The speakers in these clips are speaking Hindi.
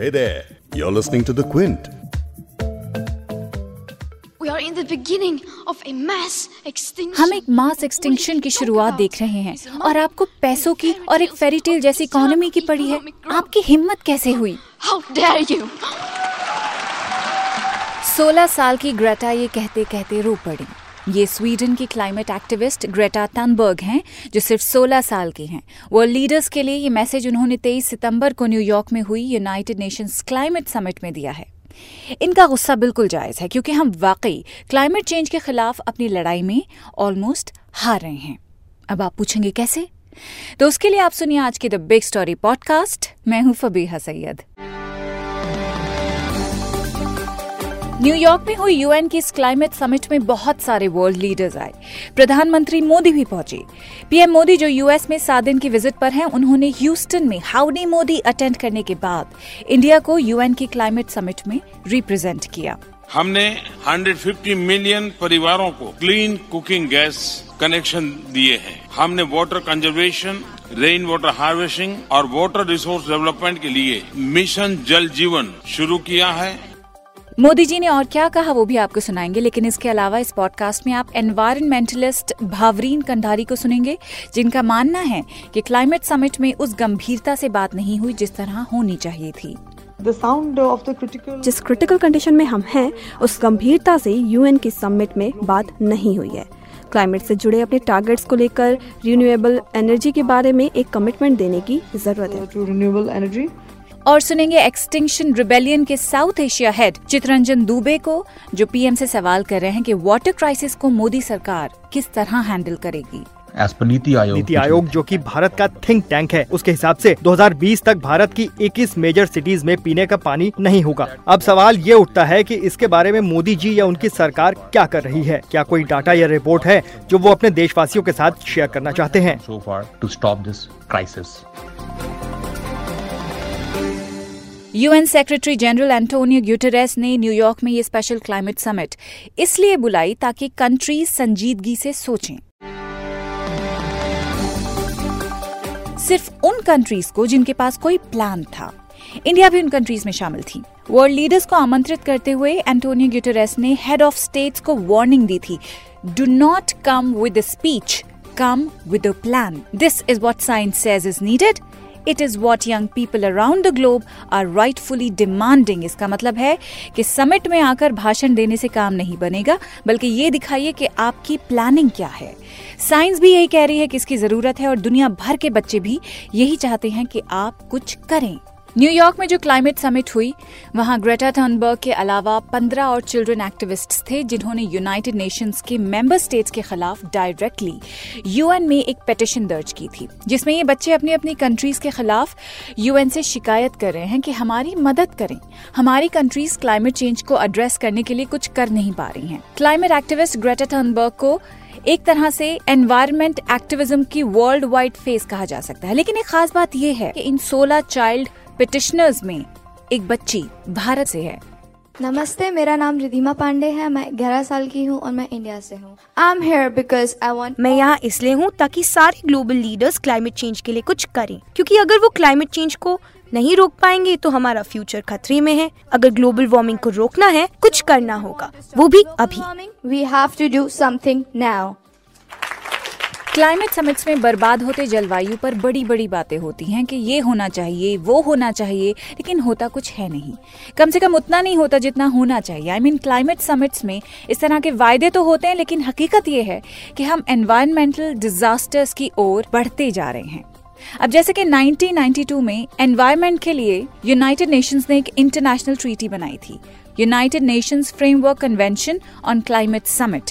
Hey there, you're listening to The Quint. We are in the beginning of a mass extinction. हम एक मास एक्सटिंक्शन की शुरुआत देख रहे हैं और आपको पैसों की और एक फेरी टेल जैसी इकोनॉमी की पड़ी है आपकी हिम्मत कैसे हुई How dare you? 16 साल की ग्रेटा ये कहते कहते रो पड़ी ये स्वीडन की क्लाइमेट एक्टिविस्ट ग्रेटा थनबर्ग हैं, जो सिर्फ़ 16 साल की हैं। वर्ल्ड लीडर्स के लिए ये मैसेज उन्होंने 23 सितंबर को न्यूयॉर्क में हुई यूनाइटेड नेशंस क्लाइमेट समिट में दिया है। इनका गुस्सा बिल्कुल जायज़ है, क्योंकि हम वाकई क्लाइमेट चेंज के खिलाफ अपनी लड़ाई में ऑलमोस्ट हार रहे हैं। अब आप पूछेंगे कैसे? तो उसके लिए आप सुनिए आज की द बिग स्टोरी पॉडकास्ट मैं हूँ फबीहा सैयद। न्यूयॉर्क में हुई यूएन की इस क्लाइमेट समिट में बहुत सारे वर्ल्ड लीडर्स आए। प्रधानमंत्री मोदी भी पहुँचे। पीएम मोदी जो यूएस में सात दिन की विज़िट पर हैं, उन्होंने ह्यूस्टन में हाउडी मोदी अटेंड करने के बाद इंडिया को यूएन की क्लाइमेट समिट में रिप्रेजेंट किया। हमने 150 मिलियन परिवारों को क्लीन कुकिंग गैस कनेक्शन दिए हैं। हमने water conservation rain water harvesting और वाटर रिसोर्स डेवलपमेंट के लिए मिशन जल जीवन शुरू किया है। मोदी जी ने और क्या कहा वो भी आपको सुनाएँगे लेकिन इसके अलावा इस पॉडकास्ट में आप एनवायरमेंटलिस्ट भावरीन कंधारी को सुनेंगे जिनका मानना है कि क्लाइमेट समिट में उस गंभीरता से बात नहीं हुई जिस तरह होनी चाहिए थी। The sound of the critical जिस क्रिटिकल कंडीशन में हम हैं उस गंभीरता से यूएन की समिट में बात नहीं हुई है। क्लाइमेट से जुड़े अपने टारगेट्स को लेकर रिन्यूएबल एनर्जी के बारे में एक कमिटमेंट देने की ज़रूरत है. और सुनेंगे एक्सटिंक्शन रिबेलियन के South Asia head Chitranjan Dubey को जो पीएम से सवाल कर रहे हैं कि वाटर क्राइसिस को मोदी सरकार किस तरह हैंडल करेगी। एज पर नीति आयोग नीति आयोग जो कि भारत का थिंक टैंक है उसके हिसाब से 2020 तक भारत की 21 मेजर सिटीज़ में पीने का पानी नहीं होगा। अब सवाल ये उठता है कि इसके बारे में मोदी जी या उनकी सरकार क्या कर रही है? क्या कोई डाटा या रिपोर्ट है जो वो अपने देशवासियों के साथ शेयर करना चाहते हैं? So UN secretary general Antonio Guterres ने न्यूयॉर्क में ये स्पेशल क्लाइमेट समिट इसलिए बुलाई ताकि कंट्रीज़ संजीदगी से सोचें। सिर्फ़ उन कंट्रीज़ को जिनके पास कोई प्लान था। इंडिया भी उन कंट्रीज़ में शामिल थी। वर्ल्ड लीडर्स को आमंत्रित करते हुए एंटोनियो ग्यूटेरेस ने हेड ऑफ़ स्टेट्स को वार्निंग दी थी do not come with speech come with a plan this is what science says is needed it is what young people around the globe are rightfully demanding इसका मतलब है कि समिट में आकर भाषण देने से काम नहीं बनेगा, बल्कि ये दिखाइए कि आपकी प्लानिंग क्या है। साइंस भी यही कह रही है कि इसकी ज़रूरत है और दुनिया भर के बच्चे भी यही चाहते हैं कि आप कुछ करें। न्यूयॉर्क में जो क्लाइमेट समिट हुई, वहाँ ग्रेटा थर्नबर्ग के अलावा 15 और चिल्ड्रन एक्टिविस्ट्स थे, जिन्होंने यूनाइटेड नेशंस के मेंबर स्टेट्स के खिलाफ डायरेक्टली यूएन में एक पिटिशन दर्ज की थी, जिसमें ये बच्चे अपनी अपनी कंट्रीज़ के खिलाफ यूएन से शिकायत कर रहे हैं कि हमारी मदद करें। हमारी कंट्रीज़ क्लाइमेट चेंज को एड्रेस करने के लिए कुछ कर नहीं पा रही हैं। क्लाइमेट एक्टिविस्ट ग्रेटा थर्नबर्ग को एक तरह से एनवायरमेंट एक्टिविज्म की वर्ल्ड वाइड फेस कहा जा सकता है। लेकिन एक खास बात यह है कि इन 16 चाइल्ड पिटिशनर्स में एक बच्ची भारत से है। नमस्ते मेरा नाम रिधिमा पांडे है। मैं 11 साल की हूँ और मैं इंडिया से हूँ। I am here because I want मैं यहाँ इसलिए हूँ ताकि सारे ग्लोबल लीडर्स क्लाइमेट चेंज के लिए कुछ करें। क्योंकि अगर वो क्लाइमेट चेंज को नहीं रोक पाएँगे तो हमारा फ्यूचर खतरे में है। अगर ग्लोबल वार्मिंग को रोकना है कुछ करना होगा। वो भी अभी। We have to do something now climate summits में बर्बाद होते जलवायु पर बड़ी बड़ी बातें होती हैं कि ये होना चाहिए, वो होना चाहिए, लेकिन होता कुछ है नहीं। कम से कम उतना नहीं होता जितना होना चाहिए। आई मीन क्लाइमेट समिट्स में इस तरह के वायदे तो होते हैं, लेकिन हकीकत ये है कि हम एनवायरमेंटल डिजास्टर्स की ओर बढ़ते जा रहे हैं। अब जैसे कि 1992 में एनवायरमेंट के लिए यूनाइटेड नेशंस ने एक इंटरनेशनल ट्रीटी बनाई थी। United Nations framework convention on climate summit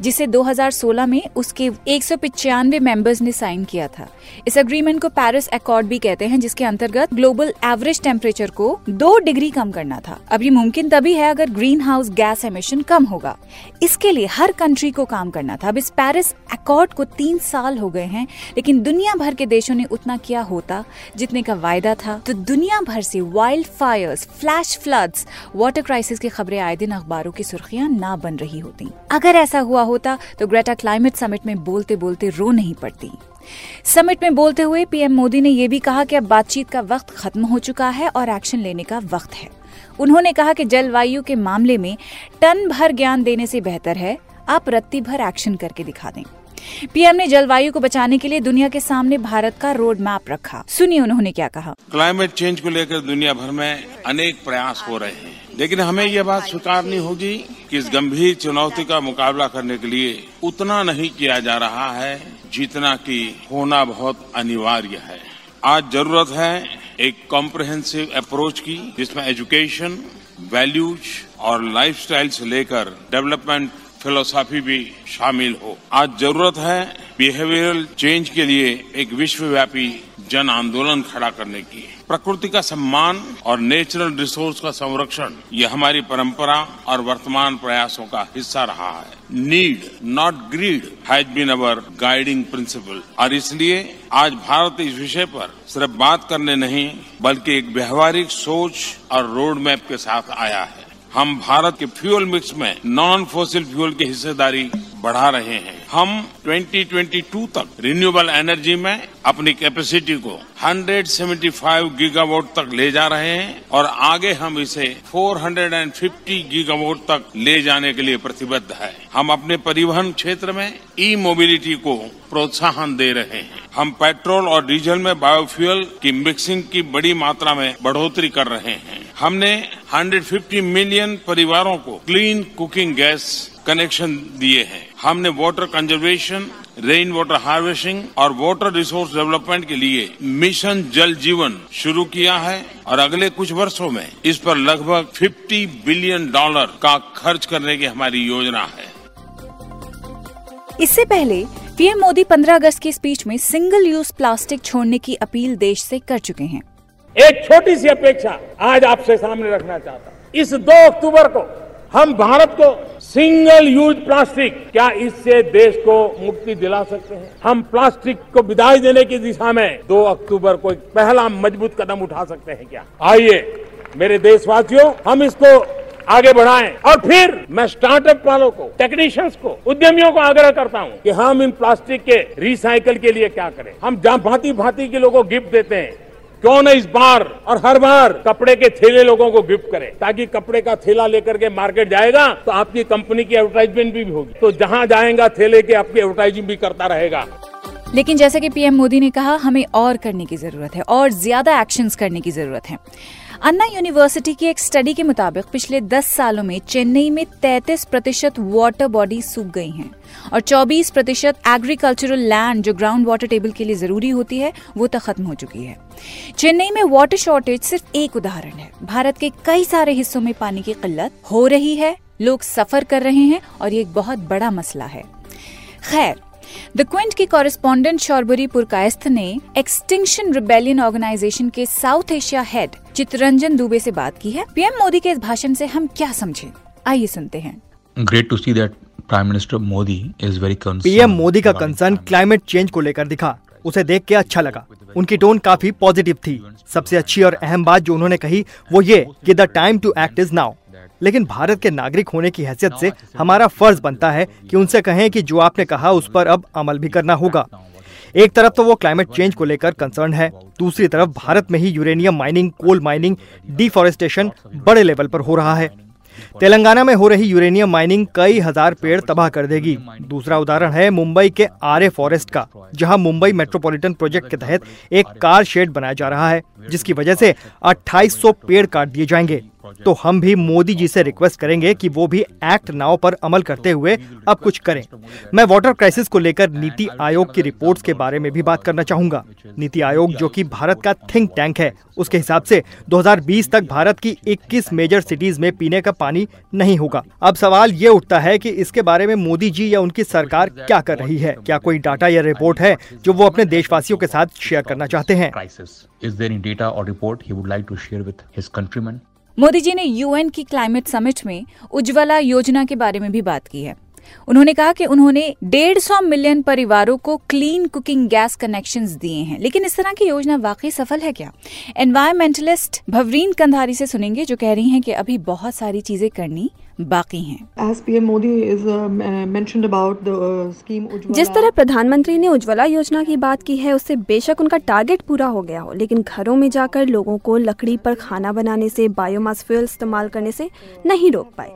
जिसे 2016 में उसके एक सौ मेंबर्स ने साइन किया था। इस अग्रीमेंट को पेरिस अकॉर्ड भी कहते हैं, जिसके अंतर्गत ग्लोबल एवरेज टेम्परेचर को दो डिग्री कम करना था। अब ये मुमकिन तभी है अगर ग्रीन हाउस गैस एमिशन कम होगा। इसके लिए हर कंट्री को काम करना था। अब इस पेरिस अकॉर्ड को तीन साल हो गए हैं, लेकिन दुनिया भर के देशों ने उतना किया होता, जितने का वायदा था। तो दुनिया भर से wildfires flash floods water crisis की खबरें आए दिन अखबारों की सुर्खियाँ ना बन रही होती। अगर ऐसा हुआ होता तो ग्रेटा क्लाइमेट समिट में बोलते बोलते रो नहीं पड़ती। समिट में बोलते हुए पीएम मोदी ने यह भी कहा कि अब बातचीत का वक्त खत्म हो चुका है और एक्शन लेने का वक्त है। उन्होंने कहा कि जलवायु के मामले में टन भर ज्ञान देने से बेहतर है। आप रत्ती भर एक्शन करके दिखा दें। पीएम ने जलवायु को बचाने के लिए दुनिया के सामने भारत का रोड मैप रखा। सुनिए उन्होंने क्या कहा। क्लाइमेट चेंज को लेकर दुनिया भर में अनेक प्रयास हो रहे हैं। लेकिन हमें यह बात स्वीकारनी होगी कि इस गंभीर चुनौती का मुकाबला करने के लिए उतना नहीं किया जा रहा है जितना कि होना बहुत अनिवार्य है। आज ज़रूरत है एक कॉम्प्रहेंसिव अप्रोच की, जिसमें एजुकेशन वैल्यूज़ और लाइफस्टाइल से लेकर डेवलपमेंट फिलोसॉफी भी शामिल हो। आज ज़रूरत है बिहेवियरल चेंज के लिए एक विश्वव्यापी जन आंदोलन खड़ा करने की। प्रकृति का सम्मान और नेचुरल रिसोर्स का संरक्षण ये हमारी परंपरा और वर्तमान प्रयासों का हिस्सा रहा है। Need not greed has been our guiding principle और इसलिए आज भारत इस विषय पर सिर्फ़ बात करने नहीं, बल्कि एक व्यवहारिक सोच और रोड मैप के साथ आया है। हम भारत के फ्यूल मिक्स में नॉन फोसिल फ्यूल की हिस्सेदारी बढ़ा रहे हैं। हम 2022 तक रिन्यूएबल एनर्जी में अपनी कैपेसिटी को 175 गीगावाट तक ले जा रहे हैं और आगे हम इसे 450 गीगावाट तक ले जाने के लिए प्रतिबद्ध है। हम अपने परिवहन क्षेत्र में ई मोबिलिटी को प्रोत्साहन दे रहे हैं। हम पेट्रोल और डीजल में बायोफ्यूल की मिक्सिंग की बड़ी मात्रा में बढ़ोतरी कर रहे हैं। हमने 150 मिलियन परिवारों को क्लीन कुकिंग गैस कनेक्शन दिए हैं। हमने water conservation rain water harvesting और वाटर रिसोर्स डेवलपमेंट के लिए मिशन जल जीवन शुरू किया है और अगले कुछ वर्षों में इस पर लगभग 50 बिलियन डॉलर का खर्च करने की हमारी योजना है। इससे पहले पीएम मोदी 15 अगस्त की स्पीच में सिंगल यूज़ प्लास्टिक छोड़ने की अपील देश से कर चुके हैं। एक छोटी सी अपेक्षा आज आपसे सामने रखना चाहता हूँ। इस 2 अक्टूबर को हम भारत को सिंगल यूज़ प्लास्टिक क्या इससे देश को मुक्ति दिला सकते हैं? हम प्लास्टिक को विदाई देने की दिशा में 2 अक्टूबर को एक पहला मज़बूत कदम उठा सकते हैं क्या? आइए, मेरे देशवासियों, हम इसको आगे बढ़ाएँ। और फिर मैं स्टार्टअप वालों को टेक्नीशियंस को, उद्यमियों को आग्रह करता हूँ कि हम इन प्लास्टिक के रिसाइकल के लिए क्या करें? हम जहाँ भांति भांति के लोगों को गिफ्ट देते हैं। क्यों न इस बार और हर बार कपड़े के थैले लोगों को गिफ्ट करें? ताकि कपड़े का थैला लेकर के मार्केट जाएगा तो आपकी कंपनी की एडवर्टाइजमेंट भी होगी। तो जहाँ जाएगा, थैले के आपकी एडवर्टाइजिंग भी करता रहेगा। लेकिन जैसे कि पीएम मोदी ने कहा, हमें और करने की ज़रूरत है और ज़्यादा एक्शंस करने की ज़रूरत है। अन्ना यूनिवर्सिटी की एक स्टडी के मुताबिक पिछले 10 सालों में चेन्नई में 33 प्रतिशत वाटर बॉडी सूख गई हैं और 24 प्रतिशत एग्रीकल्चरल लैंड जो ग्राउंड वाटर टेबल के लिए ज़रूरी होती है, वो तो खत्म हो चुकी है। चेन्नई में वाटर शॉर्टेज सिर्फ़ एक उदाहरण है। भारत के कई सारे हिस्सों में पानी की किल्लत हो रही है, लोग सफ़र कर रहे हैं और ये एक बहुत बड़ा मसला है। खैर द क्विंट की कॉरेस्पॉन्डेंट शौरबुरी पुरकायस्थ ने एक्सटिंक्शन रिबेलियन ऑर्गेनाइजेशन के South Asia head Chitranjan Dubey से बात की है। पीएम मोदी के इस भाषण से हम क्या समझे? आइए सुनते हैं। Great to see that prime minister Modi is very PM Modi का कंसर्न क्लाइमेट चेंज को लेकर दिखा। उसे देख के अच्छा लगा। उनकी टोन काफ़ी पॉजिटिव थी। सबसे अच्छी और अहम बात जो उन्होंने कही वो ये कि the time to act is now लेकिन भारत के नागरिक होने की हैसियत से हमारा फ़र्ज़ बनता है कि उनसे कहें कि जो आपने कहा उस पर अब अमल भी करना होगा। एक तरफ़ तो वो क्लाइमेट चेंज को लेकर कंसर्न है दूसरी तरफ़ भारत में ही uranium mining coal mining deforestation बड़े लेवल पर हो रहा है। तेलंगाना में हो रही यूरेनियम माइनिंग कई हज़ार पेड़ तबाह कर देगी। दूसरा उदाहरण है मुंबई के आरे फॉरेस्ट का जहाँ मुंबई मेट्रोपॉलिटन प्रोजेक्ट के तहत एक कार शेड बनाया जा रहा है जिसकी वजह से 2800 पेड़ काट दिए जाएँगे। तो हम भी मोदी जी से रिक्वेस्ट करेंगे कि वो भी एक्ट नाव पर अमल करते हुए अब कुछ करें। मैं वाटर क्राइसिस को लेकर नीति आयोग की रिपोर्ट्स के बारे में भी बात करना चाहूँगा। नीति आयोग जो कि भारत का थिंक टैंक है उसके हिसाब से 2020 तक भारत की 21 मेजर सिटीज़ में पीने का पानी नहीं होगा। अब सवाल ये उठता है कि इसके बारे में मोदी जी या उनकी सरकार क्या कर रही है? क्या कोई डाटा या रिपोर्ट है जो वो अपने देशवासियों के साथ शेयर करना चाहते हैं? Is there any data or report he would like to share with his countrymen? Modi ji ने यूएन की क्लाइमेट समिट में उज्ज्वला योजना के बारे में भी बात की है। उन्होंने कहा कि उन्होंने डेढ़ सौ मिलियन परिवारों को क्लीन कुकिंग गैस कनेक्शन दिए हैं। लेकिन इस तरह की योजना वाकई सफल है क्या? एनवायरमेंटलिस्ट भवरीन कंधारी से सुनेंगे, जो कह रही हैं कि अभी बहुत सारी चीज़ें करनी बाकी हैं। As PM Modi is uh, m- mentioned about the uh, scheme Ujjwala. जिस तरह प्रधानमंत्री ने उज्ज्वला योजना की बात की है उससे बेशक उनका टारगेट पूरा हो गया हो लेकिन घरों में जाकर लोगों को लकड़ी पर खाना बनाने से बायोमास फ्यूल इस्तेमाल करने से नहीं रोक पाए।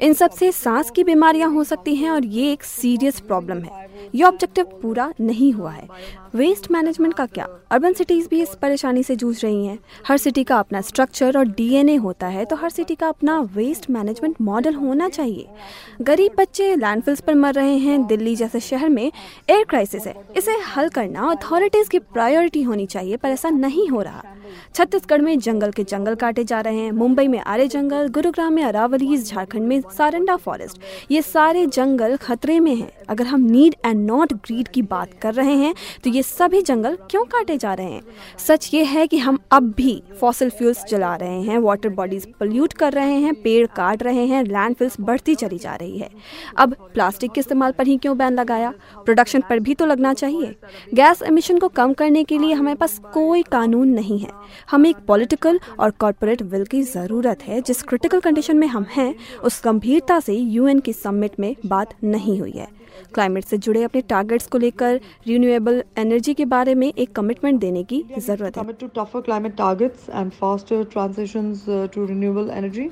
इन सबसे सांस की बीमारियाँ हो सकती हैं और ये एक सीरियस प्रॉब्लम है। ये ऑब्जेक्टिव पूरा नहीं हुआ है। वेस्ट मैनेजमेंट का क्या? अर्बन सिटीज़ भी इस परेशानी से जूझ रही हैं। हर सिटी का अपना स्ट्रक्चर और डीएनए होता है तो हर सिटी का अपना वेस्ट मैनेजमेंट मॉडल होना चाहिए। गरीब बच्चे लैंडफिल्स पर मर रहे हैं, दिल्ली जैसे शहर में एयर क्राइसिस है। इसे हल करना अथॉरिटीज की प्रायोरिटी होनी चाहिए, पर ऐसा नहीं हो रहा। छत्तीसगढ़ में जंगल के जंगल काटे जा रहे हैं। मुंबई में आरे जंगल, गुरुग्राम में अरावलीज झारखंड में सारंडा फॉरेस्ट। ये सारे जंगल खतरे में हैं। अगर हम नीड एंड नॉट ग्रीड की बात कर रहे हैं तो ये सभी जंगल क्यों काटे जा रहे हैं? सच ये है कि हम अब भी फॉसिल फ्यूल्स जला रहे हैं वाटर बॉडीज पोल्यूट कर रहे हैं, पेड़ काट रहे हैं लैंडफिल्स बढ़ती चली जा रही है। अब प्लास्टिक के इस्तेमाल पर ही क्यों बैन लगाया? प्रोडक्शन पर भी तो लगना चाहिए। गैस एमिशन को कम करने के लिए हमारे पास कोई कानून नहीं है। हमें एक पॉलिटिकल और कॉरपोरेट विल की ज़रूरत है। जिस क्रिटिकल कंडीशन में हम हैं उस गंभीरता से यूएन की समिट में बात नहीं हुई है। क्लाइमेट से जुड़े अपने टारगेट्स को लेकर रिन्यूएबल एनर्जी के बारे में एक कमिटमेंट देने की ज़रूरत है। Commit to tougher climate targets and faster transitions uh, to renewable energy.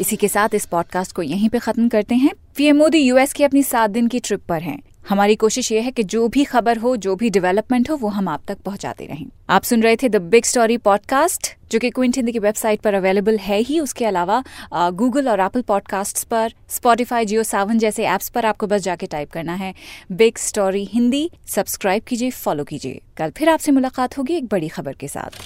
इसी के साथ इस पॉडकास्ट को यहीं पे खत्म करते हैं। पीएम मोदी यूएस की अपनी सात दिन की ट्रिप पर हैं। हमारी कोशिश ये है कि जो भी खबर हो, जो भी डेवलपमेंट हो, वो हम आप तक पहुंचाते रहें। आप सुन रहे थे द बिग स्टोरी पॉडकास्ट जो कि क्विंट हिंदी की वेबसाइट पर अवेलेबल है ही। उसके अलावा गूगल और एप्पल पॉडकास्ट पर स्पॉटिफाई जियो सावन जैसे एप्स पर आपको बस जाके टाइप करना है। बिग स्टोरी हिंदी सब्सक्राइब कीजिए फॉलो कीजिए। कल फिर आपसे मुलाकात होगी एक बड़ी खबर के साथ।